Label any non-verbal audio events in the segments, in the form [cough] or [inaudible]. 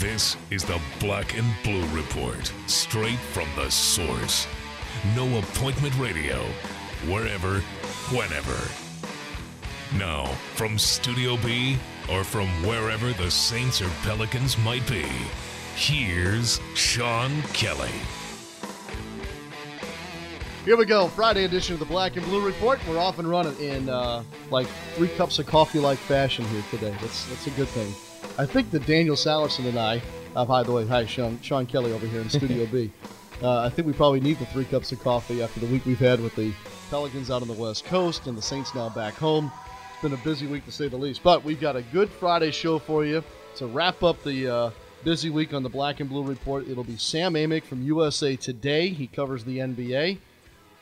This is the Black and Blue Report, straight from the source. No appointment radio, wherever, whenever. Now, from Studio B or from wherever the Saints or Pelicans might be, here's Sean Kelly. Here we go, Friday edition of the Black and Blue Report. We're off and running in uh, like three cups of coffee like fashion here today. That's that's a good thing. I think that Daniel Sallerson and I, uh, by the way, hi Sean, Sean Kelly over here in Studio [laughs] B. Uh, I think we probably need the three cups of coffee after the week we've had with the Pelicans out on the West Coast and the Saints now back home. It's been a busy week to say the least, but we've got a good Friday show for you to wrap up the uh, busy week on the Black and Blue Report. It'll be Sam Amick from USA Today. He covers the NBA.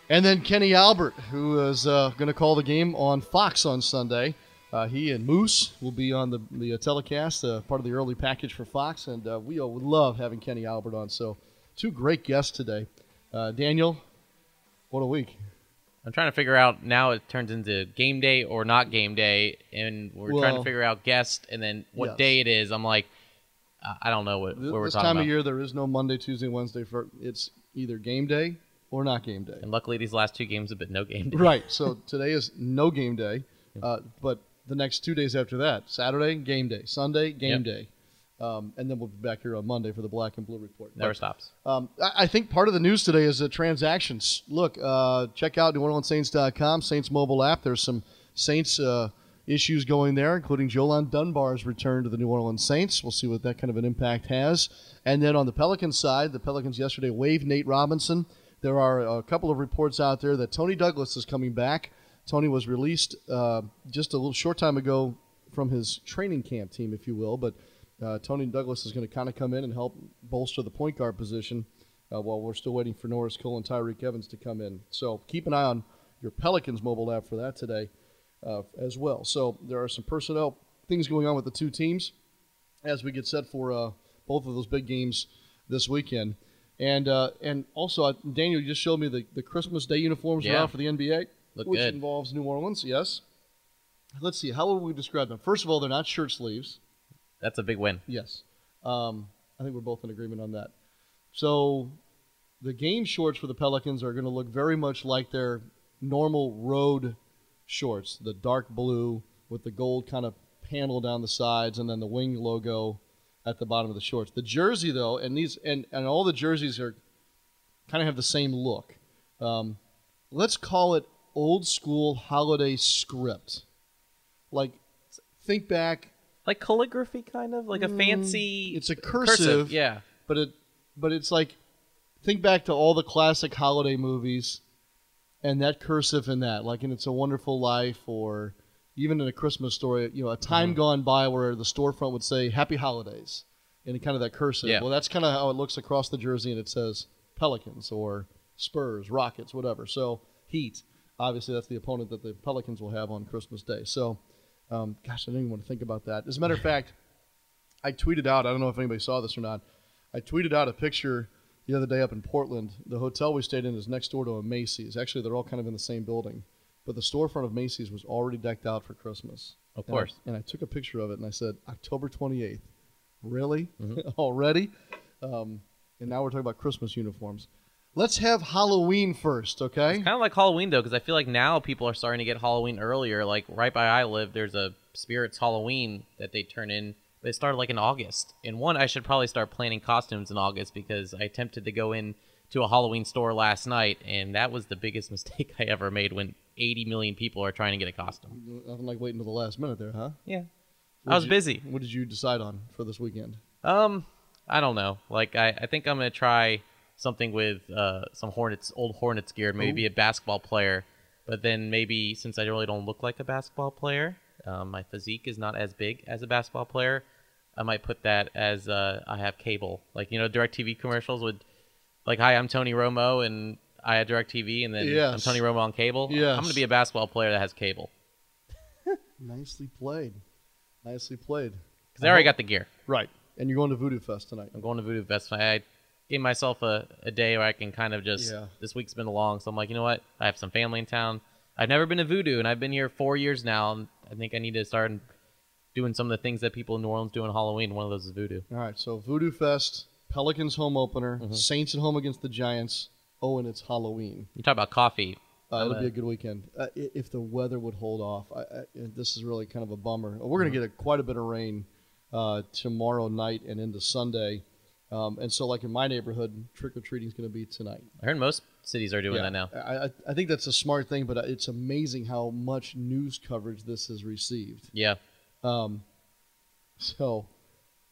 And then Kenny Albert, who is uh, going to call the game on Fox on Sunday. Uh, he and Moose will be on the, the uh, telecast, uh, part of the early package for Fox, and uh, we would love having Kenny Albert on. So, two great guests today. Uh, Daniel, what a week! I'm trying to figure out now. It turns into game day or not game day, and we're trying to figure out guest and then what yes. day it is. I'm like, I- don't know what, Th- what we're talking about. this time of year, there is no Monday, Tuesday, Wednesday. For it's either game day or not game day. And luckily, these last two games have been no game day. Right. So [laughs] today is no game day, uh, but the next two days after that, Saturday game day, Sunday game Yep. day, um, and then we'll be back here on Monday for the Black and Blue report. Never But, stops. Um, I I think part of the news today is the transactions. Look, uh, check out NewOrleansSaints.com, Saints mobile app. There's some Saints uh, issues going there, including Jo-Lonn Dunbar's return to the New Orleans Saints. We'll see what that kind of an impact has. And then on the Pelicans side, the Pelicans yesterday waived Nate Robinson. There are a couple of reports out there that Tony Douglas is coming back. Tony was released uh, just a little short time ago from his training camp team, if you will, but uh, Tony Douglas is going to kind of come in and help bolster the point guard position uh, while we're still waiting for Norris Cole and Tyreke Evans to come in. So keep an eye on your Pelicans mobile app for that today uh, as well. So there are some personnel things going on with the two teams as we get set for uh, both of those big games this weekend. And uh, and also, uh, Daniel, you just showed me the, the Christmas Day uniforms Yeah. out for the NBA, Look which good. involves New Orleans. Yes. Let's see. How would we describe them? First of all, they're not shirt sleeves. That's a big win. Yes. Um, I think we're both in agreement on that. So the game shorts for the Pelicans are going to look very much like their normal road shorts, the dark blue with the gold kind of panel down the sides and then the wing logo at the bottom of the shorts. The jersey though, and these and, and all the jerseys are kind of have the same look. Um, let's call it old school holiday script. Like think back Like calligraphy, kind of like a fancy. Mm, it's a cursive. Yeah. but it but it's like think back to all the classic holiday movies and that cursive in that like in it's a wonderful life or even in a christmas story you know a time Mm-hmm. gone by where the storefront would say happy holidays in kind of that cursive Yeah. well that's kind of how it looks across the jersey and it says pelicans or spurs rockets whatever so heat obviously that's the opponent that the pelicans will have on christmas day so um, gosh i didn't even want to think about that as a matter of [laughs] fact I tweeted out. I don't know if anybody saw this or not. I tweeted out a picture the other day up in Portland. The hotel we stayed in is next door to a Macy's. Actually, they're all kind of in the same building, but the storefront of Macy's was already decked out for Christmas. Of And I- course. And I, took a picture of it and I said, October 28th. Really? Mm-hmm. [laughs] already? Um, and now we're talking about Christmas uniforms. Let's have Halloween first, okay? It's kind of like Halloween though, because I feel like now people are starting to get Halloween earlier. Like right by I live, there's a Spirits Halloween that they turn in. They started like in August. And one, I should probably start planning costumes in August because I attempted to go in to a Halloween store last night, and that was the biggest [laughs] mistake I ever made. When 80 million people are trying to get a costume. Nothing like waiting until the last minute there, huh? Yeah, What I was you- busy. What did you decide on for this weekend? Um, I don't know. Like I, I think I'm gonna try something with uh some Hornets, old Hornets gear. Maybe be a basketball player, but then maybe since I really don't look like a basketball player, um, my physique is not as big as a basketball player. I might put that as uh, I have cable, like you know, Directv commercials would, like, "Hi, I'm Tony Romo," and I had Directv, and then I'm Tony Romo on cable. Yes. I'm gonna be a basketball player that has cable [laughs] Nicely played. Nicely played. because I already got the gear. Right. And you're going to Voodoo Fest tonight. I'm going to Voodoo Fest. I gave myself a, a day where I can kind of just. Yeah. This week's been long, so I'm like, you know what? I have some family in town. I've never been to Voodoo, and I've been here four years now. And I think I need to start doing some of the things that people in New Orleans do on Halloween. One of those is Voodoo. All right, so Voodoo Fest, Pelicans home opener, Mm-hmm. Saints at home against the Giants. Oh, and it's Halloween. You talk about coffee. Uh, it'll be a- a good weekend uh, if the weather would hold off. I, I, this is really kind of a bummer. We're going to get a, quite a bit of rain uh, tomorrow night and into Sunday, um, and so like in my neighborhood, trick or treating is going to be tonight. I heard most cities are doing that now. I, I, think that's a smart thing, but it's amazing how much news coverage this has received. Yeah. Um, so,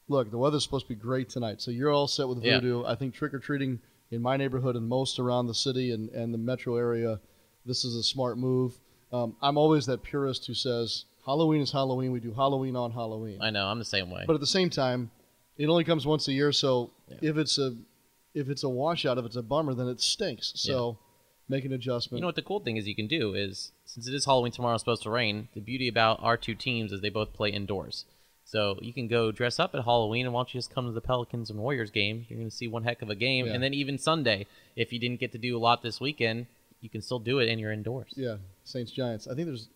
look, the weather's supposed to be great tonight. So you're all set with Yeah. voodoo. I think trick or treating in my neighborhood and most around the city and, and the metro area, this is a smart move. Um, I'm always that purist who says Halloween is Halloween. We do Halloween on Halloween. I know. I'm the same way. But at the same time, it only comes once a year. So Yeah. if it's a if it's a washout, if it's a bummer, then it stinks. So make an adjustment. You know what the cool thing is you can do is since it is Halloween tomorrow, it's supposed to rain. The beauty about our two teams is they both play indoors, so you can go dress up at Halloween, and why don't you just come to the Pelicans and Warriors game? You're going to see one heck of a game, Yeah. and then even Sunday, if you didn't get to do a lot this weekend, you can still do it, and you're indoors. Yeah, Saints Giants. I think there's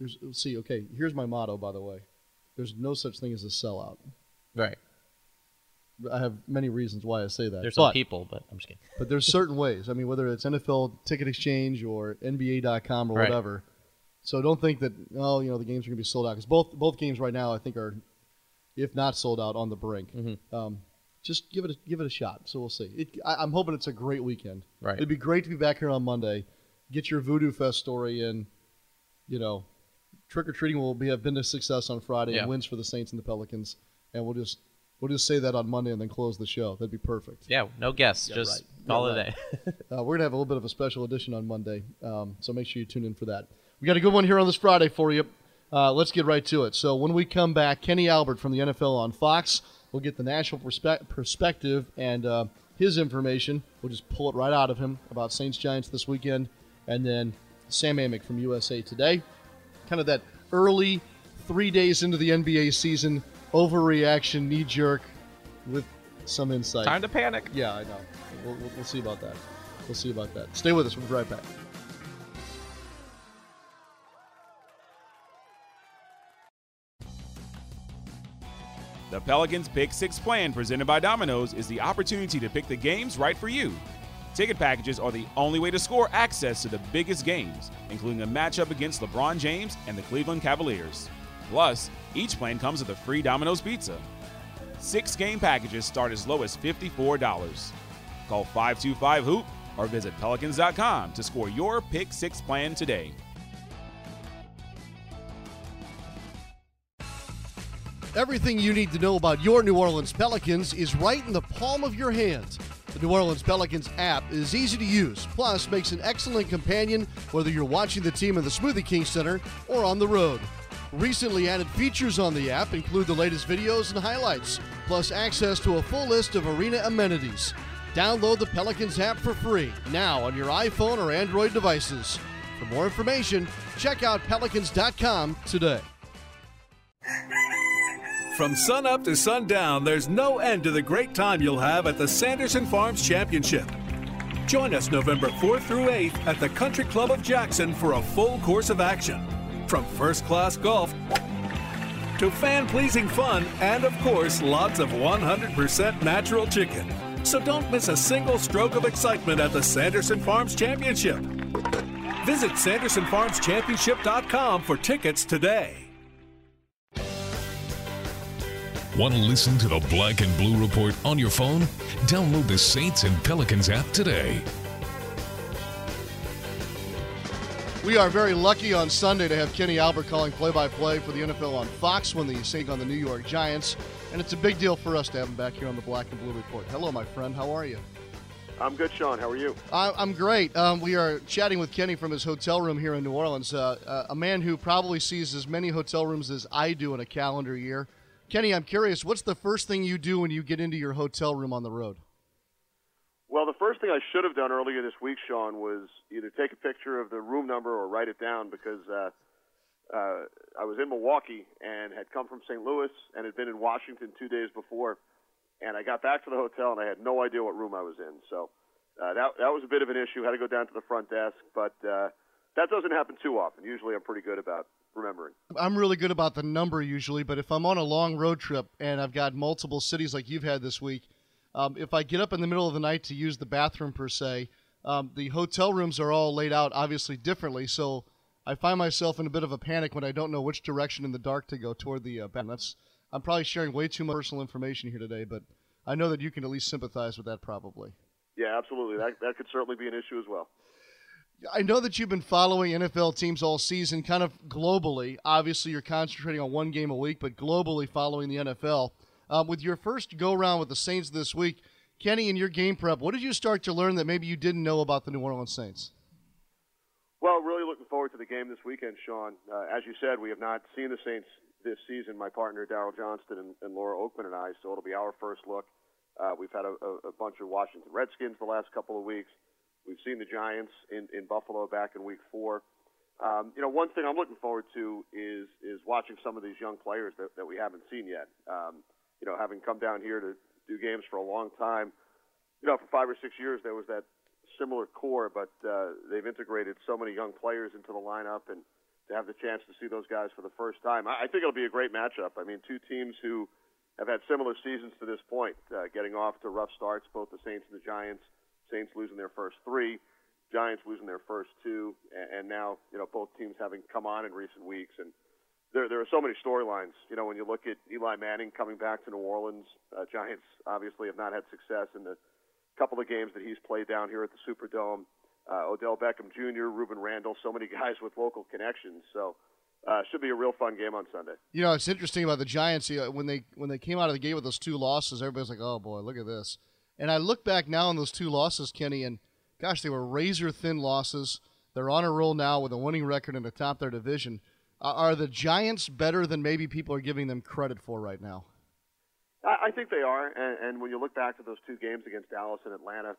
there's see. Okay, here's my motto. By the way, there's no such thing as a sellout. Right. I have many reasons why I say that. There's but, some people, but I'm just kidding. [laughs] but there's certain ways. I mean, whether it's NFL Ticket Exchange or NBA.com or Right. whatever. So don't think that oh, you know, the games are going to be sold out because both both games right now I think are, if not sold out, on the brink. Mhm. Um, just give it a, give it a shot. So we'll see. It, I, I'm hoping it's a great weekend. Right. It'd be great to be back here on Monday. Get your Voodoo Fest story in. You know, trick or treating will be have been a success on Friday Yeah. and wins for the Saints and the Pelicans, and we'll just we'll just say that on Monday and then close the show. That'd be perfect. Yeah, no guests, Yeah, just right. call Yeah, it a day. [laughs] Uh, we're gonna have a little bit of a special edition on Monday, um, so make sure you tune in for that. We got a good one here on this Friday for you. Uh, let's get right to it. So when we come back, Kenny Albert from the NFL on Fox. We'll get the national perspe- perspective and uh, his information. We'll just pull it right out of him about Saints Giants this weekend, and then Sam Amick from USA Today. Kind of that early three days into the NBA season overreaction, knee jerk, with some insight. Time to panic. Yeah, I know. We'll, we'll, we'll see about that. We'll see about that. Stay with us. We'll be right back. The Pelicans Pick Six plan presented by Domino's is the opportunity to pick the games right for you. Ticket packages are the only way to score access to the biggest games, including a matchup against LeBron James and the Cleveland Cavaliers. Plus, each plan comes with a free Domino's pizza. Six game packages start as low as $54. Call 525 Hoop or visit Pelicans.com to score your Pick Six plan today. Everything you need to know about your New Orleans Pelicans is right in the palm of your hands. The New Orleans Pelicans app is easy to use, plus makes an excellent companion whether you're watching the team in the Smoothie King Center or on the road. Recently added features on the app include the latest videos and highlights, plus access to a full list of arena amenities. Download the Pelicans app for free now on your iPhone or Android devices. For more information, check out pelicans.com today. From sunup to sundown, there's no end to the great time you'll have at the Sanderson Farms Championship. Join us November 4th through 8th at the Country Club of Jackson for a full course of action. From first class golf to fan pleasing fun, and of course, lots of 100% natural chicken. So don't miss a single stroke of excitement at the Sanderson Farms Championship. Visit SandersonFarmsChampionship.com for tickets today. Want to listen to the Black and Blue Report on your phone? Download the Saints and Pelicans app today. We are very lucky on Sunday to have Kenny Albert calling play-by-play for the NFL on Fox when they take on the New York Giants, and it's a big deal for us to have him back here on the Black and Blue Report. Hello, my friend. How are you? I'm good, Sean. How are you? I, I'm great. Um, we are chatting with Kenny from his hotel room here in New Orleans. Uh, uh, a man who probably sees as many hotel rooms as I do in a calendar year. Kenny, I'm curious. What's the first thing you do when you get into your hotel room on the road? First thing I should have done earlier this week, Sean, was either take a picture of the room number or write it down because uh, uh, I was in Milwaukee and had come from St. Louis and had been in Washington two days before, and I got back to the hotel and I had no idea what room I was in. So uh, that that was a bit of an issue. Had to go down to the front desk, but uh, that doesn't happen too often. Usually, I'm pretty good about remembering. I'm really good about the number usually, but if I'm on a long road trip and I've got multiple cities like you've had this week, um, if I get up in the middle of the night to use the bathroom per se, um, the hotel rooms are all laid out obviously differently. So I find myself in a bit of a panic when I don't know which direction in the dark to go toward the uh, bathroom. That's I'm probably sharing way too much personal information here today, but I know that you can at least sympathize with that probably. Yeah, absolutely. That that could certainly be an issue as well. I know that you've been following NFL teams all season, kind of globally. Obviously, you're concentrating on one game a week, but globally following the NFL. Um, with your first go round with the Saints this week, Kenny, in your game prep, what did you start to learn that maybe you didn't know about the New Orleans Saints? Well, really looking forward to the game this weekend, Sean. Uh, as you said, we have not seen the Saints this season. My partner Daryl Johnston and, and Laura Okmin and I, so it'll be our first look. Uh, we've had a, a, a bunch of Washington Redskins the last couple of weeks. We've seen the Giants in, in Buffalo back in Week Four. Um, you know, one thing I'm looking forward to is is watching some of these young players that, that we haven't seen yet. Um, you know, having come down here to do games for a long time, you know, for five or six years there was that similar core, but uh, they've integrated so many young players into the lineup, and to have the chance to see those guys for the first time, I, I think it'll be a great matchup. I mean, two teams who have had similar seasons to this point, uh, getting off to rough starts, both the Saints and the Giants. Saints losing their first three, Giants losing their first two, and, and now you know both teams having come on in recent weeks, and there there are so many storylines. You know, when you look at Eli Manning coming back to New Orleans, uh, Giants obviously have not had success in the couple of games that he's played down here at the Superdome. Uh, Odell Beckham Jr., Rueben Randle, so many [laughs] guys with local connections. So uh, should be a real fun game on Sunday. You know, it's interesting about the Giants. You know, when they when they came out of the gate with those two losses, everybody's like, "Oh boy, look at this." And I look back now on those two losses, Kenny, and gosh, they were razor thin losses. They're on a roll now with a winning record in the top of their division. Uh, are the Giants better than maybe people are giving them credit for right now? I, think they are. And, and when you look back to those two games against Dallas and Atlanta,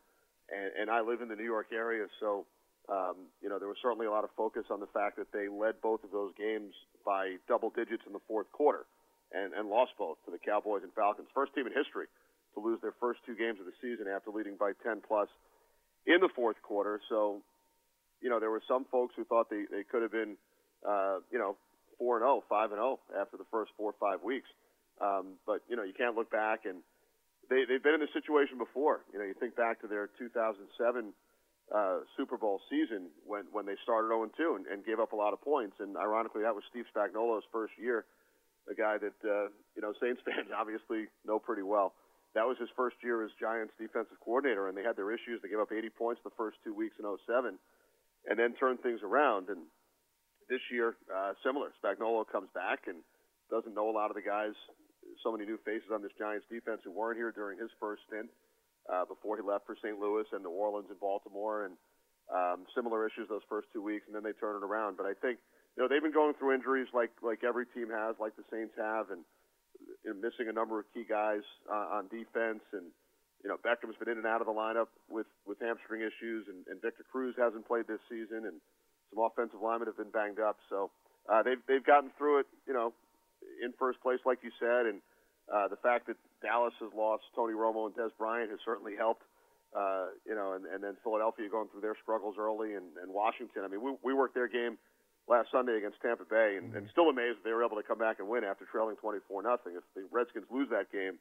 and, and I live in the New York area, so um, you know there was certainly a lot of focus on the fact that they led both of those games by double digits in the fourth quarter, and, and lost both to the Cowboys and Falcons. First team in history to lose their first two games of the season after leading by 10 plus in the fourth quarter. So, you know, there were some folks who thought they, they could have been, uh, you know, 4 and 0, 5 and 0 after the first four or five weeks. Um, but, you know, you can't look back and they, they've been in this situation before. You know, you think back to their 2007 uh, Super Bowl season when, when they started 0 and 2 and, and gave up a lot of points. And ironically, that was Steve Spagnuolo's first year, a guy that, uh, you know, Saints [laughs] fans obviously know pretty well that was his first year as Giants defensive coordinator, and they had their issues. They gave up 80 points the first two weeks in 07, and then turned things around. And this year, uh, similar. Spagnuolo comes back and doesn't know a lot of the guys. So many new faces on this Giants defense who weren't here during his first stint uh, before he left for St. Louis and New Orleans and Baltimore, and um, similar issues those first two weeks, and then they turn it around. But I think you know they've been going through injuries like like every team has, like the Saints have, and you know, missing a number of key guys uh, on defense, and you know Beckham's been in and out of the lineup with with hamstring issues, and, and Victor Cruz hasn't played this season, and some offensive linemen have been banged up. So uh, they've they've gotten through it, you know, in first place, like you said, and uh, the fact that Dallas has lost Tony Romo and Dez Bryant has certainly helped. Uh, you know, and, and then Philadelphia going through their struggles early, and, and Washington. I mean, we we worked their game last Sunday against Tampa Bay, and, and still amazed they were able to come back and win after trailing 24 nothing. If the Redskins lose that game,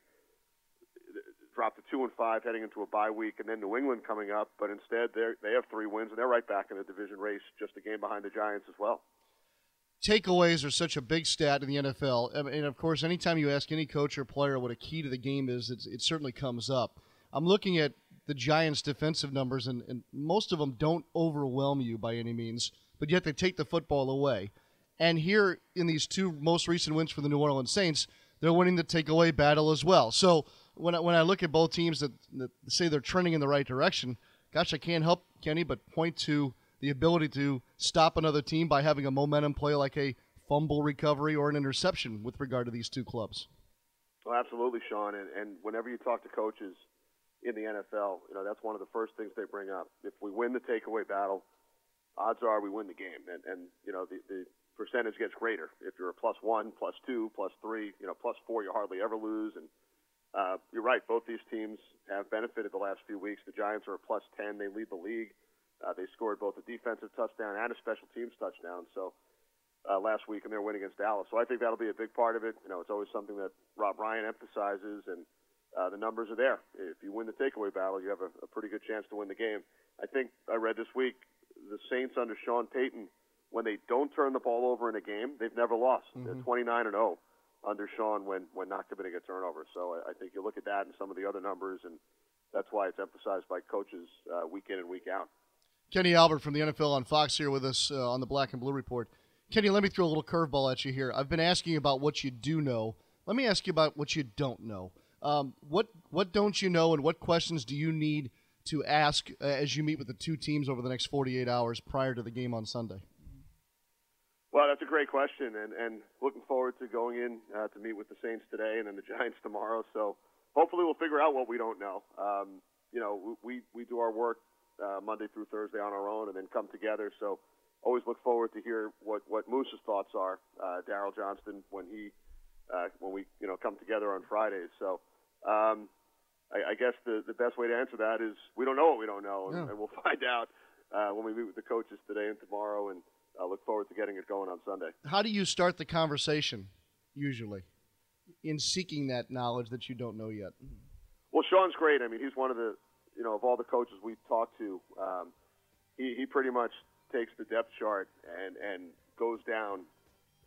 drop to two and five heading into a bye week, and then New England coming up, but instead they they have three wins and they're right back in the division race, just a game behind the Giants as well. Takeaways are such a big stat in the NFL, and of course, anytime you ask any coach or player what a key to the game is, it certainly comes up. I'm looking at the Giants' defensive numbers, and, and most of them don't overwhelm you by any means but yet they take the football away. And here in these two most recent wins for the New Orleans Saints, they're winning the takeaway battle as well. So when I, when I look at both teams that, that say they're trending in the right direction, gosh, I can't help Kenny but point to the ability to stop another team by having a momentum play like a fumble recovery or an interception with regard to these two clubs. Well, absolutely, Sean. And, and whenever you talk to coaches in the NFL, you know that's one of the first things they bring up. If we win the takeaway battle, odds are we win the game. And, and you know, the, the percentage gets greater. If you're a plus one, plus two, plus three, you know, plus four, you hardly ever lose. And uh, you're right, both these teams have benefited the last few weeks. The Giants are a plus 10. They lead the league. Uh, they scored both a defensive touchdown and a special teams touchdown. So uh, last week in their win against Dallas. So I think that'll be a big part of it. You know, it's always something that Rob Ryan emphasizes, and uh, the numbers are there. If you win the takeaway battle, you have a, a pretty good chance to win the game. I think I read this week the Saints under Sean Payton, when they don't turn the ball over in a game, they've never lost. Mm-hmm. They're 29 and 0 under Sean when when not committing a turnover. So I, I think you look at that and some of the other numbers, and that's why it's emphasized by coaches uh, week in and week out. Kenny Albert from the NFL on Fox here with us uh, on the Black and Blue Report. Kenny, let me throw a little curveball at you here. I've been asking about what you do know. Let me ask you about what you don't know. Um, what what don't you know, and what questions do you need to ask uh, as you meet with the two teams over the next 48 hours prior to the game on Sunday? Well, that's a great question, and, and looking forward to going in uh, to meet with the Saints today and then the [laughs] Giants tomorrow. So hopefully we'll figure out what we don't know. Um, you know, we, we do our work uh, Monday through Thursday on our own and then come together. So always look forward to hear what, what Moose's thoughts are, uh, Daryl Johnston, when he uh, when we you know come together on Fridays. So um, I, I guess the the best way to answer that is we don't know what we don't know, and, yeah. and we'll [laughs] find out uh, when we meet with the coaches today and tomorrow. And I look forward to getting it going on Sunday. How do you start the conversation usually in seeking that knowledge that you don't know yet? Well, Sean's great. I mean, he's one of the you know of all the coaches we've talked to. Um, he he pretty much takes the depth chart and and goes down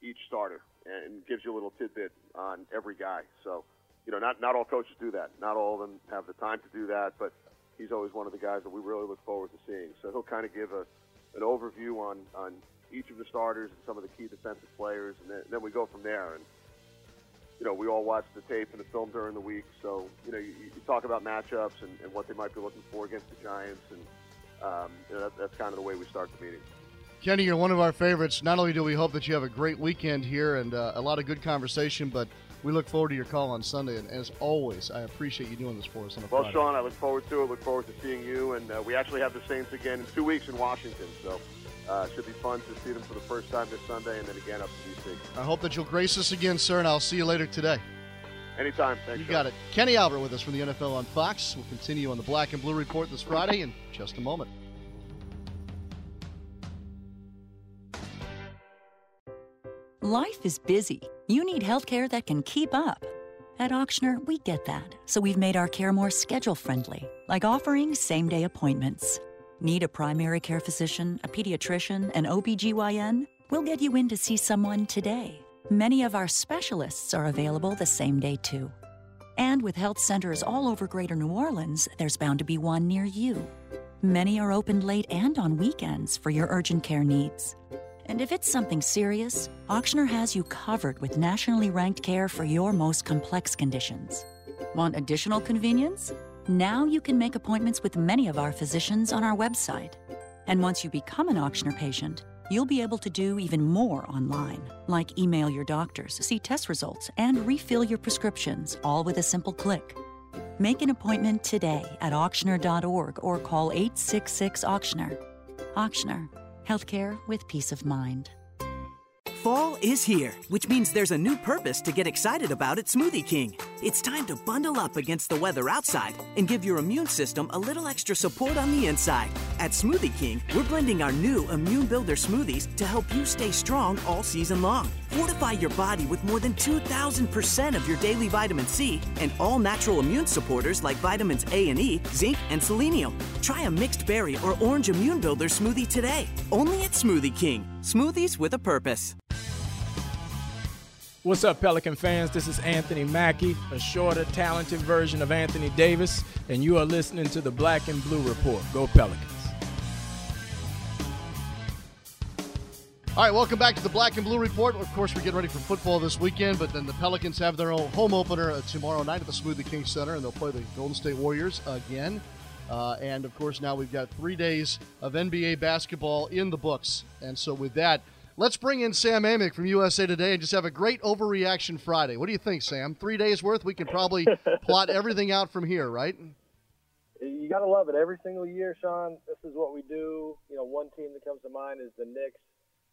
each starter and gives you a little tidbit on every guy. So, you know, not not all coaches do that. Not all of them have the time to do that, but he's always one of the guys that we really look forward to seeing. So he'll kind of give a an overview on on each of the starters and some of the key defensive players, and then, and then we go from there. And you know, we all watch the tape and the film during the week, so you know, you, you talk about matchups and, and what they might be looking for against the Giants and um, you know, that, that's kind of the way we start the meeting. Kenny, you're one of our favorites. Not only do we hope that you have a great weekend here and uh, a lot of good conversation, but we look forward to your call on Sunday. And as always, I appreciate you doing this for us on a Well, Friday. Sean, I look forward to it. Look forward to seeing you. And uh, we actually have the Saints again in two weeks in Washington. So uh, should be fun to see them for the first time this Sunday and then again up to DC. I hope that you'll grace us again, sir, and I'll see you later today. Anytime. Thanks, you got it. Kenny Albert with us from the NFL on Fox. We'll continue on the Black and Blue Report this Friday in just a moment. Life is busy. You need healthcare that can keep up. At Ochsner, we get that, so we've made our care more schedule friendly, like offering same day appointments. Need a primary care physician, a pediatrician, an OBGYN? We'll get you in to see someone today. Many of our specialists are available the same day, too. And with health centers all over Greater New Orleans, there's bound to be one near you. Many are open late and on weekends for your urgent care needs. And if it's something serious, Ochsner has you covered with nationally ranked care for your most complex conditions. Want additional convenience? Now you can make appointments with many of our physicians on our website. And once you become an Ochsner patient, you'll be able to do even more online, like email your doctors, see test results, and refill your prescriptions, all with a simple click. Make an appointment today at ochsner.org or call 866 Ochsner. Ochsner Healthcare with peace of mind. Fall is here, which means there's a new purpose to get excited about at Smoothie King. It's time to bundle up against the weather outside and give your immune system a little extra support on the inside. At Smoothie King, we're blending our new Immune Builder smoothies to help you stay strong all season long. Fortify your body with more than 2,000% of your daily vitamin C and all natural immune supporters like vitamins A and E, zinc, and selenium. Try a mixed berry or orange Immune Builder smoothie today. Only at Smoothie King. Smoothies with a purpose. What's up, Pelican fans? This is Anthony Mackie, a shorter, talented version of Anthony Davis, and you are listening to the Black and Blue Report. Go Pelicans. All right, welcome back to the Black and Blue Report. Of course, we're getting ready for football this weekend, but then the Pelicans have their own home opener uh, tomorrow night at the Smoothie King Center, and they'll play the Golden State Warriors again. Uh, and of course, now we've got three days of NBA basketball in the books. And so, with that, let's bring in Sam Amick from USA Today and just have a great overreaction Friday. What do you think, Sam? Three days worth? We can probably [laughs] plot everything out from here, right? You got to love it every single year, Sean. This is what we do. You know, one team that comes to mind is the Knicks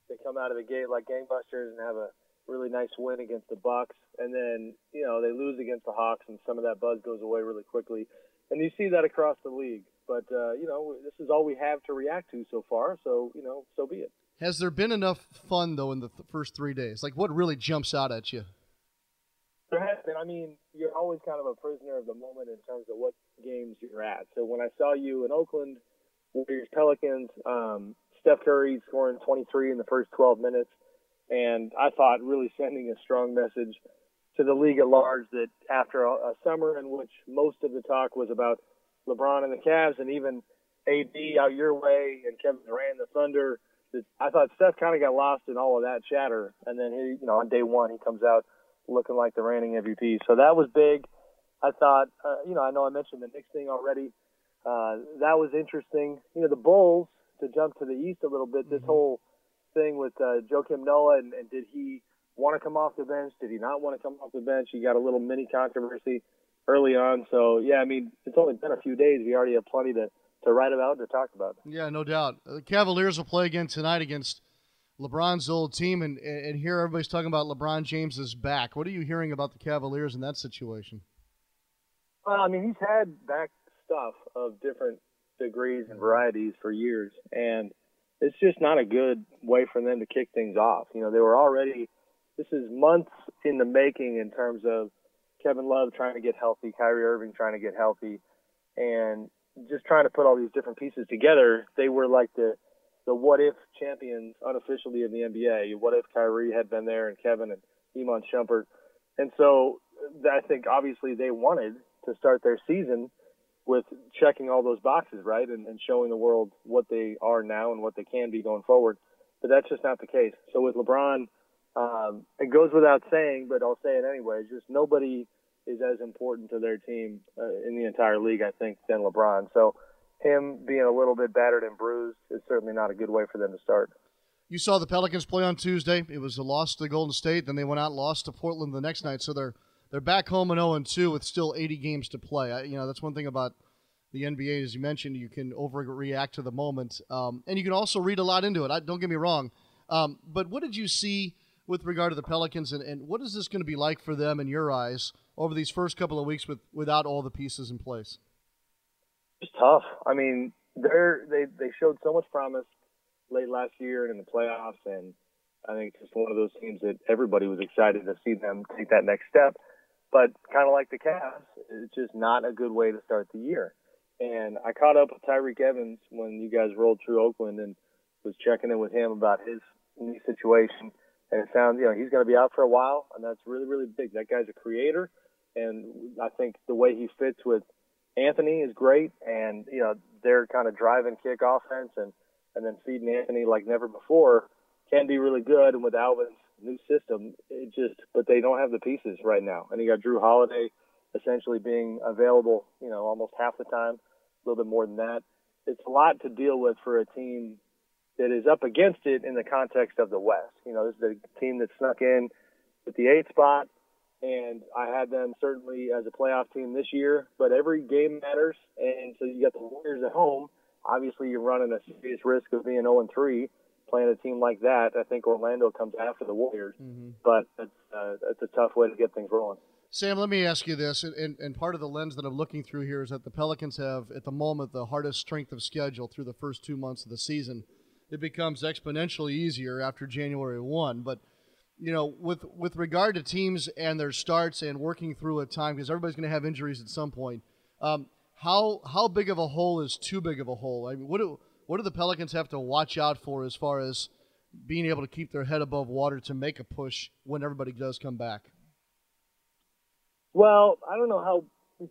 they come out of the gate like gangbusters and have a really nice win against the Bucks, and then you know they lose against the Hawks, and some of that buzz goes away really quickly, and you see that across the league. But uh, you know this is all we have to react to so far, so you know so be it. Has there been enough fun though in the th- first three days? Like, what really jumps out at you? There has been. I mean, you're always kind of a prisoner of the moment in terms of what games you're at. So when I saw you in Oakland, Warriors Pelicans, um, Steph Curry scoring 23 in the first 12 minutes, and I thought really sending a strong message to the league at large that after a, a summer in which most of the talk was about LeBron and the Cavs, and even AD out your way and Kevin Durant, the Thunder. That I thought Steph kind of got lost in all of that chatter, and then he, you know, on day one he comes out looking like the reigning MVP. So that was big. I thought, uh, you know, I know I mentioned the Knicks thing already. Uh, that was interesting. You know, the Bulls to jump to the East a little bit. This whole thing with uh, Joakim Noah and, and did he want to come off the bench? Did he not want to come off the bench? You got a little mini controversy early on. So yeah, I mean, it's only been a few days. We already have plenty to to write about to talk about. Yeah, no doubt. Uh, the Cavaliers will play again tonight against LeBron's old team, and and here everybody's talking about LeBron James is back. What are you hearing about the Cavaliers in that situation? Well, I mean, he's had back stuff of different degrees and varieties for years, and it's just not a good way for them to kick things off. You know, they were already. This is months in the making in terms of Kevin Love trying to get healthy, Kyrie Irving trying to get healthy, and just trying to put all these different pieces together. They were like the the what if champions unofficially in the NBA. What if Kyrie had been there and Kevin and Iman Shumpert? And so I think obviously they wanted to start their season with checking all those boxes, right? And, and showing the world what they are now and what they can be going forward. But that's just not the case. So with LeBron, um, it goes without saying, but I'll say it anyway. Just nobody is as important to their team uh, in the entire league, I think, than LeBron. So him being a little bit battered and bruised is certainly not a good way for them to start. You saw the Pelicans play on Tuesday. It was a loss to the Golden State. Then they went out and lost to Portland the next night. So they're they're back home in 0 2 with still 80 games to play. I, you know that's one thing about the NBA, as you mentioned, you can overreact to the moment, um, and you can also read a lot into it. I, don't get me wrong, um, but what did you see with regard to the Pelicans, and, and what is this going to be like for them in your eyes over these first couple of weeks with without all the pieces in place? It's tough. I mean, they're they they showed so much promise late last year and in the playoffs, and I think it's just one of those teams that everybody was excited to see them take that next step. But kind of like the Cavs, it's just not a good way to start the year. And I caught up with Tyreke Evans when you guys rolled through Oakland and was checking in with him about his knee situation. And it sounds, you know, he's going to be out for a while, and that's really, really big. That guy's a creator, and I think the way he fits with Anthony is great. And you know, their kind of drive and kick offense, and and then feeding Anthony like never before can be really good. And with Alvin's new system, it just, but they don't have the pieces right now. And you got Jrue Holiday essentially being available, you know, almost half the time, a little bit more than that. It's a lot to deal with for a team that is up against it in the context of the West. You know, this is a team that snuck in at the eighth spot, and I had them certainly as a playoff team this year. But every game matters, and so you got the Warriors at home. Obviously, you're running a serious risk of being 0 3 playing a team like that. I think Orlando comes after the Warriors, mm-hmm. but it's, uh, it's a tough way to get things rolling. Sam, let me ask you this, and, and part of the lens that I'm looking through here is that the Pelicans have, at the moment, the hardest strength of schedule through the first two months of the season. It becomes exponentially easier after January 1. But, you know, with, with regard to teams and their starts and working through a time, because everybody's going to have injuries at some point, um, how, how big of a hole is too big of a hole? I mean, what do, what do the Pelicans have to watch out for as far as being able to keep their head above water to make a push when everybody does come back? Well, I don't know how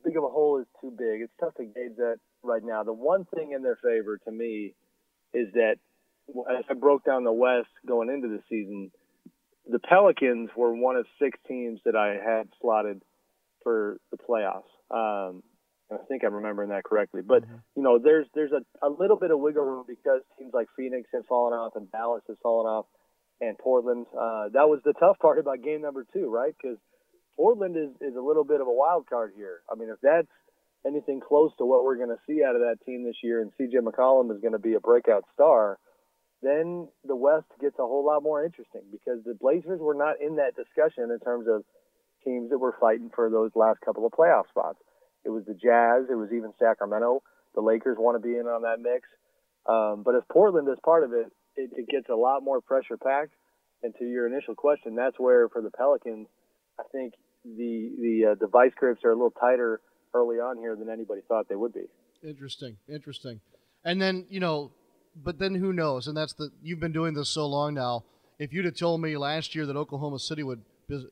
big of a hole is too big. It's tough to gauge that right now. The one thing in their favor to me is that as I broke down the West going into the season, the Pelicans were one of six teams that I had slotted for the playoffs. Um, I think I'm remembering that correctly. But mm-hmm. you know, there's there's a, a little bit of wiggle room because teams like Phoenix have fallen off and Dallas has fallen off, and Portland. Uh, that was the tough part about game number two, right? Because Portland is is a little bit of a wild card here. I mean, if that's anything close to what we're going to see out of that team this year, and CJ McCollum is going to be a breakout star, then the West gets a whole lot more interesting because the Blazers were not in that discussion in terms of teams that were fighting for those last couple of playoff spots. It was the Jazz. It was even Sacramento. The Lakers want to be in on that mix. Um, but if Portland is part of it, it, it gets a lot more pressure packed. And to your initial question, that's where for the Pelicans, I think the the uh, the vice grips are a little tighter early on here than anybody thought they would be. Interesting, interesting. And then you know, but then who knows? And that's the you've been doing this so long now. If you'd have told me last year that Oklahoma City would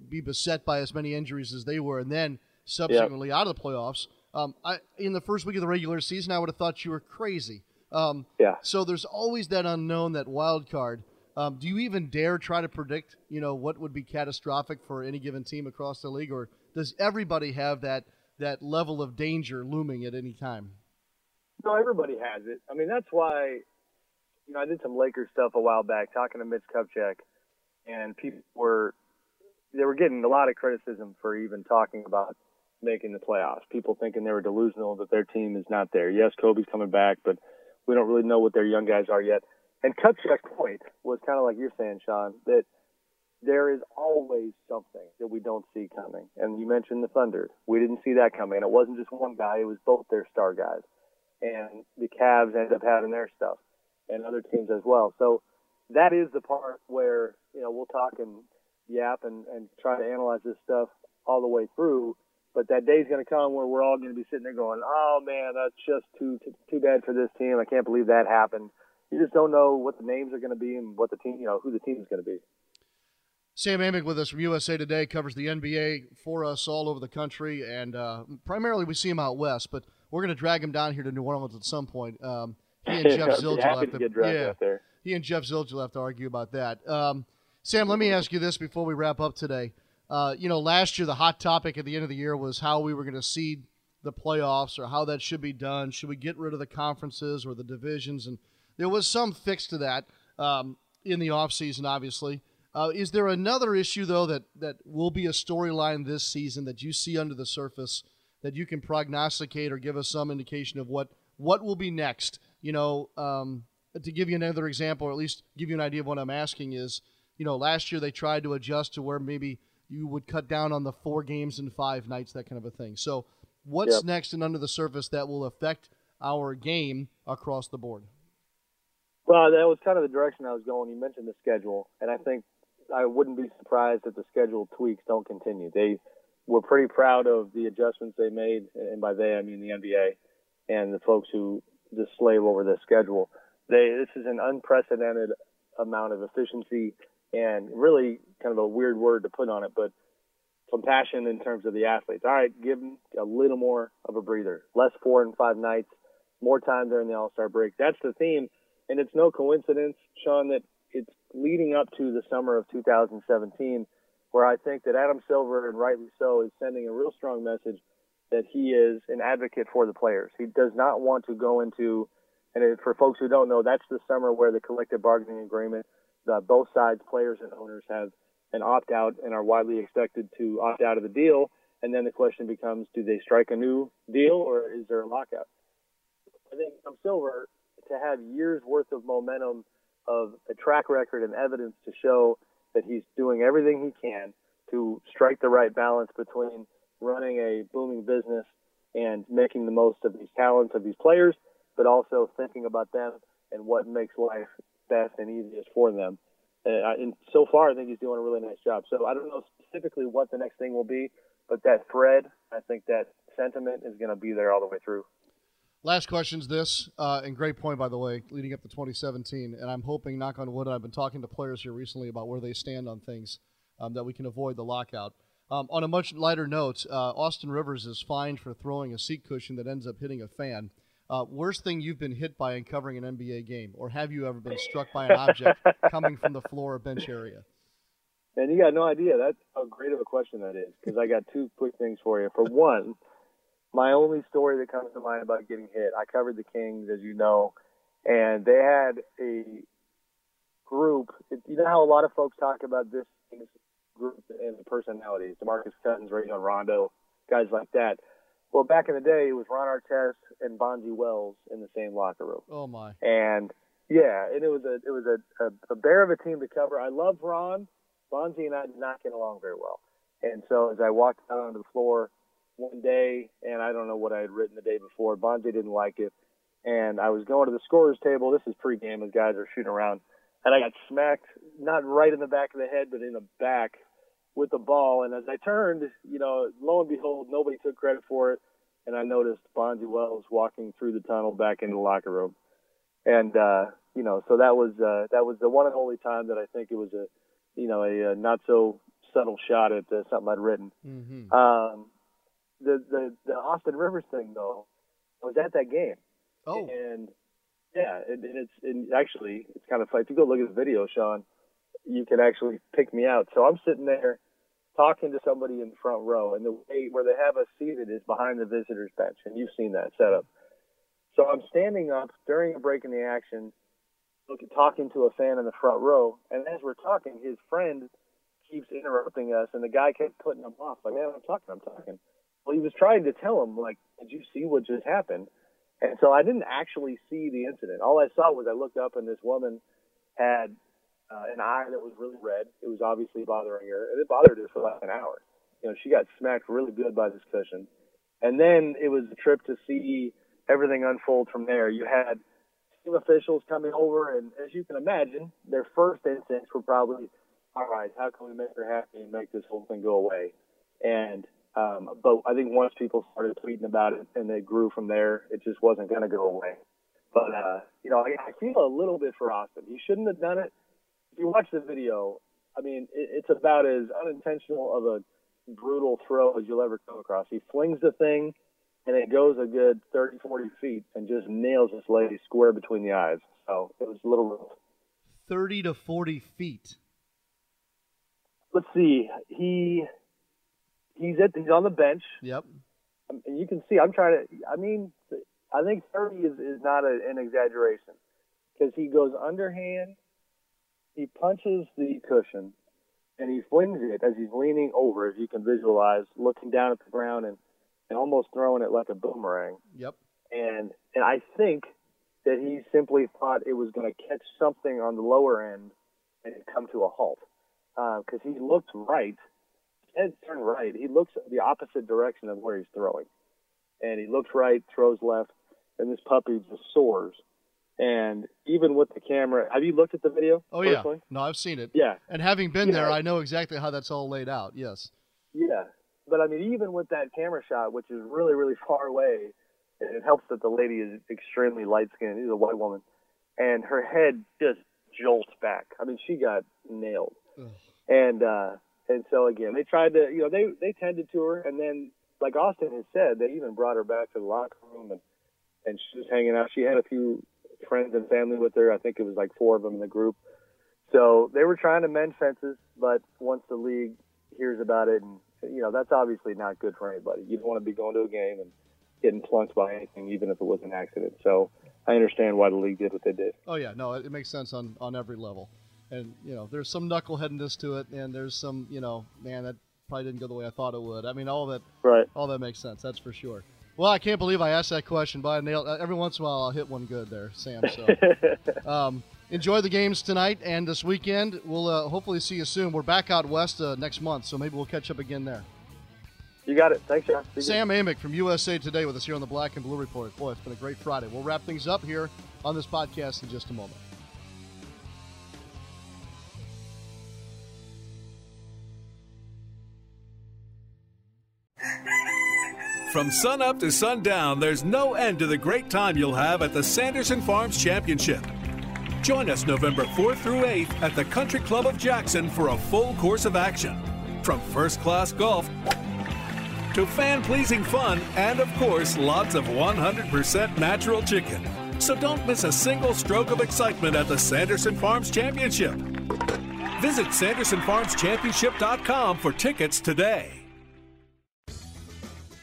be beset by as many injuries as they were, and then subsequently yep. out of the playoffs, um, I, in the first week of the regular season, I would have thought you were crazy. Um, yeah. So there's always that unknown, that wild card. Um, do you even dare try to predict, you know, what would be catastrophic for any given team across the league, or does everybody have that that level of danger looming at any time? No, everybody has it. I mean, that's why, you know, I did some Lakers stuff a while back, talking to Mitch Kupchak, and people were they were getting a lot of criticism for even talking about making the playoffs. People thinking they were delusional that their team is not there. Yes, Kobe's coming back, but we don't really know what their young guys are yet. And Kupchak's point was kind of like you're saying, Sean, that there is always something that we don't see coming. And you mentioned the Thunder. We didn't see that coming. And it wasn't just one guy, it was both their star guys. And the Cavs ended up having their stuff and other teams as well. So that is the part where, you know, we'll talk and yap and, and try to analyze this stuff all the way through. But that day's going to come where we're all going to be sitting there going, "Oh man, that's just too too, too bad for this team. I can't believe that happened." you just don't know what the names are going to be and what the team, you know, who the team is going to be. Sam Amick with us from USA Today covers the NBA for us all over the country, and uh, primarily we see him out west, but we're going to drag him down here to New Orleans at some point. Um, he and [laughs] Jeff Zillgitt have to, to yeah, there. He and Jeff Zillgitt will have to argue about that. Um, Sam, let me ask you this before we wrap up today. Uh, you know, last year the hot topic at the end of the year was how we were going to seed the playoffs or how that should be done. Should we get rid of the conferences or the divisions? And there was some fix to that um, in the offseason, obviously. Uh, is there another issue, though, that, that will be a storyline this season that you see under the surface that you can prognosticate or give us some indication of what, what will be next? You know, um, to give you another example, or at least give you an idea of what I'm asking is, you know, last year they tried to adjust to where maybe you would cut down on the four games in five nights, that kind of a thing. So, what's yep. next and under the surface that will affect our game across the board? Well, that was kind of the direction I was going. You mentioned the schedule, and I think I wouldn't be surprised if the schedule tweaks don't continue. They were pretty proud of the adjustments they made, and by they I mean the NBA and the folks who just slave over the schedule. They this is an unprecedented amount of efficiency and really kind of a weird word to put on it, but compassion in terms of the athletes. All right, give them a little more of a breather, less four and five nights, more time during the All Star break. That's the theme and it's no coincidence, Sean, that it's leading up to the summer of 2017, where I think that Adam Silver, and rightly so, is sending a real strong message that he is an advocate for the players. He does not want to go into, and for folks who don't know, that's the summer where the collective bargaining agreement, the, both sides, players and owners, have an opt out and are widely expected to opt out of the deal. And then the question becomes, do they strike a new deal or is there a lockout? I think Adam Silver to have years worth of momentum of a track record and evidence to show that he's doing everything he can to strike the right balance between running a booming business and making the most of these talents of these players, but also thinking about them and what makes life best and easiest for them. Uh, and so far, I think he's doing a really nice job. So I don't know specifically what the next thing will be, but that thread, I think that sentiment is going to be there all the way through. Last question is this, uh, and great point by the way, leading up to 2017. And I'm hoping, knock on wood, I've been talking to players here recently about where they stand on things um, that we can avoid the lockout. Um, on a much lighter note, uh, Austin Rivers is fined for throwing a seat cushion that ends up hitting a fan. Uh, worst thing you've been hit by in covering an NBA game, or have you ever been struck by an object [laughs] coming from the floor or bench area? And you got no idea. That's how great of a question that is, because I got two quick things for you. For one my only story that comes to mind about getting hit, I covered the Kings, as you know, and they had a group. You know how a lot of folks talk about this group and the personalities, DeMarcus Cousins, Rajon Rondo, guys like that. Well, back in the day, it was Ron Artest and Bonzi Wells in the same locker room. Oh my! And yeah, and it was a it was a, a, a bear of a team to cover. I love Ron. Bonzi and I did not get along very well. And so as I walked out onto the floor, one day, and I don't know what I had written the day before. Bonzi didn't like it, and I was going to the scorers table. This is pregame as guys are shooting around. And I got smacked not right in the back of the head, but in the back with the ball. And as I turned, you know, lo and behold, nobody took credit for it, and I noticed Bonzi Wells walking through the tunnel back into the locker room, and uh, you know, so that was uh, that was the one and only time that I think it was a, you know, a, a not so subtle shot at uh, something I'd written. Mm-hmm. Um, the the the Austin Rivers thing though, I was at that game. Oh. And yeah, and, and it's and actually it's kind of fun. If you go look at the video, Sean, you can actually pick me out. So I'm sitting there talking to somebody in the front row, and the way where they have us seated is behind the visitors bench, and you've seen that setup. So I'm standing up during a break in the action, looking, talking to a fan in the front row, and as we're talking, his friend keeps interrupting us, and the guy kept putting him off. Like, man, I'm talking, I'm talking. Well, he was trying to tell him, like, did you see what just happened? And so I didn't actually see the incident. All I saw was I looked up, and this woman had uh, an eye that was really red. It was obviously bothering her, and it bothered her for like an hour. You know, she got smacked really good by this cushion. And then it was a trip to see everything unfold from there. You had team officials coming over, and as you can imagine, their first instincts were probably, all right, how can we make her happy and make this whole thing go away? And um, but I think once people started tweeting about it and they grew from there, it just wasn't going to go away. But uh, you know, I, I feel a little bit for Austin. He shouldn't have done it. If you watch the video, I mean, it, it's about as unintentional of a brutal throw as you'll ever come across. He flings the thing, and it goes a good 30, 40 feet and just nails this lady square between the eyes. So it was a little rough. 30 to 40 feet. Let's see. He he's at he's on the bench. Yep. Um, And you can see, I'm trying to. I mean, I think 30 is is not a, an exaggeration because he goes underhand, he punches the cushion, and he flings it as he's leaning over, as you can visualize, looking down at the ground and and almost throwing it like a boomerang. Yep. And and I think that he simply thought it was going to catch something on the lower end and come to a halt because he looked right head turned right. He looks the opposite direction of where he's throwing. And he looks right, throws left, and this puppy just soars. And even with the camera, have you looked at the video? Oh personally? yeah. No, I've seen it. Yeah. And having been there, I know exactly how that's all laid out. Yes. Yeah. But I mean, even with that camera shot, which is really, really far away, it it helps that the lady is extremely light skinned. She's a white woman. And her head just jolts back. I mean, she got nailed. And, uh, and so again, they tried to, you know, they, they tended to her. And then, like Austin has said, they even brought her back to the locker room and, and she was hanging out. She had a few friends and family with her. I think it was like four of them in the group. So they were trying to mend fences, but once the league hears about it, and you know that's obviously not good for anybody. You don't want to be going to a game and getting plunked by anything, even if it was an accident. So I understand why the league did what they did. Oh yeah, no, it, makes sense on on every level. And you know, there's some knuckleheadedness to it, and there's some, you know, man, that probably didn't go the way I thought it would. I mean, all that, Right. all that makes sense. That's for sure. Well, I can't believe I asked that question, but I nailed. uh, Every once in a while, I'll hit one good there, Sam. So, [laughs] um, enjoy the games tonight and this weekend. We'll uh, hopefully see you soon. We're back out west uh, next month, so maybe we'll catch up again there. You got it. Thanks, John. See you. Sam Amick from USA Today with us here on the Black and Blue Report. Boy, it's been a great Friday. We'll wrap things up here on this podcast in just a moment. From sunup to sundown, there's no end to the great time you'll have at the Sanderson Farms Championship. Join us November 4th through 8th at the Country Club of Jackson for a full course of action. From first class golf to fan pleasing fun, and of course, lots of 100% natural chicken. So don't miss a single stroke of excitement at the Sanderson Farms Championship. Visit SandersonFarmsChampionship.com for tickets today.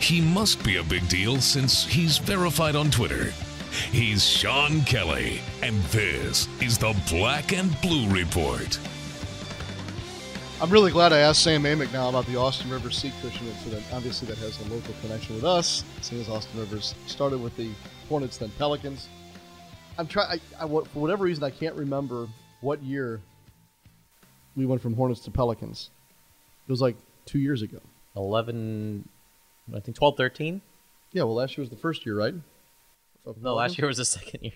He must be a big deal since he's verified on Twitter. He's Sean Kelly, and this is the Black and Blue Report. I'm really glad I asked Sam Amick now about the Austin Rivers seat cushion incident. Obviously, that has a local connection with us, seeing as Austin Rivers started with the Hornets, then Pelicans. I'm trying. I, I, for whatever reason, I can't remember what year we went from Hornets to Pelicans. It was like two years ago. 11, I think 12, 13? Yeah, well, last year was the first year, right? No, last year was the second year.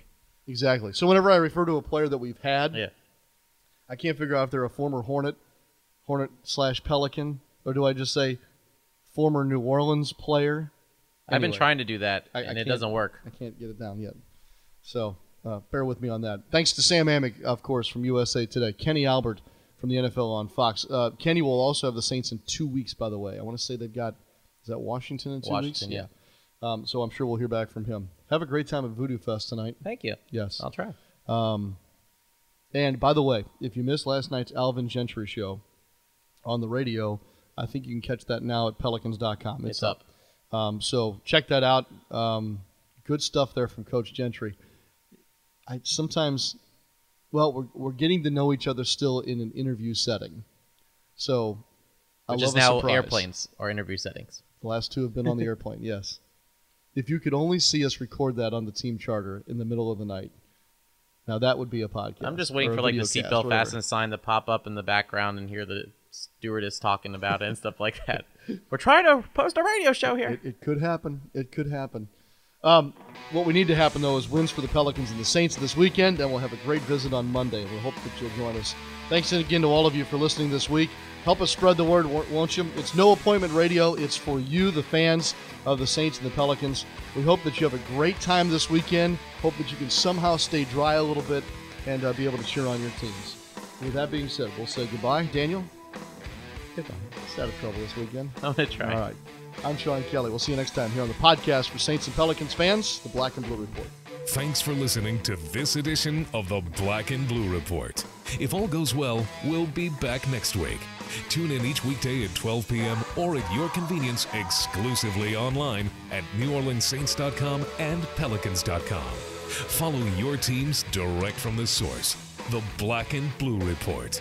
Exactly. So whenever I refer to a player that we've had, Yeah. I can't figure out if they're a former Hornet, Hornet slash Pelican, or do I just say former New Orleans player? I've been trying to do that, I- I and it doesn't work. I can't get it down yet. So uh, bear with me on that. Thanks to Sam Amick, of course, from USA Today. Kenny Albert from the NFL on Fox. Uh, Kenny will also have the Saints in two weeks, by the way. I want to say they've got, is that Washington in two Washington, weeks? yeah. Um, so I'm sure we'll hear back from him. Have a great time at Voodoo Fest tonight. Thank you. Yes. I'll try. Um, and by the way, if you missed last night's Alvin Gentry show on the radio, I think you can catch that now at pelicans.com. It's up. Um, so check that out. Um, good stuff there from Coach Gentry. I sometimes, well, we're, we're getting to know each other still in an interview setting. So I Which love is now surprise. airplanes or interview settings. The last two have been on the [laughs] airplane, yes. If you could only see us record that on the team charter in the middle of the night, now that would be a podcast. I'm just waiting for like the videocast, seatbelt whatever. fasten sign to pop up in the background and hear the stewardess talking about it and stuff like [laughs] that. We're trying to post a radio show here. It, it could happen. It could happen. Um, what we need to happen though is wins for the Pelicans and the Saints this weekend, and we'll have a great visit on Monday. We hope that you'll join us. Thanks again to all of you for listening this week. Help us spread the word, won't- won't you? It's no appointment radio. It's for you, the fans of the Saints and the Pelicans. We hope that you have a great time this weekend. Hope that you can somehow stay dry a little bit and uh, be able to cheer on your teams. With that being said, we'll say goodbye. Daniel, Goodbye. stay out of trouble this weekend. I'm gonna try. All right. I'm Sean Kelly. We'll see you next time here on the podcast for Saints and Pelicans fans, the Black and Blue Report. Thanks for listening to this edition of the Black and Blue Report. If all goes well, we'll be back next week. Tune in each weekday at 12 p.m. or at your convenience exclusively online at NewOrleansSaints.com and Pelicans.com. Follow your teams direct from the source. The Black and Blue Report.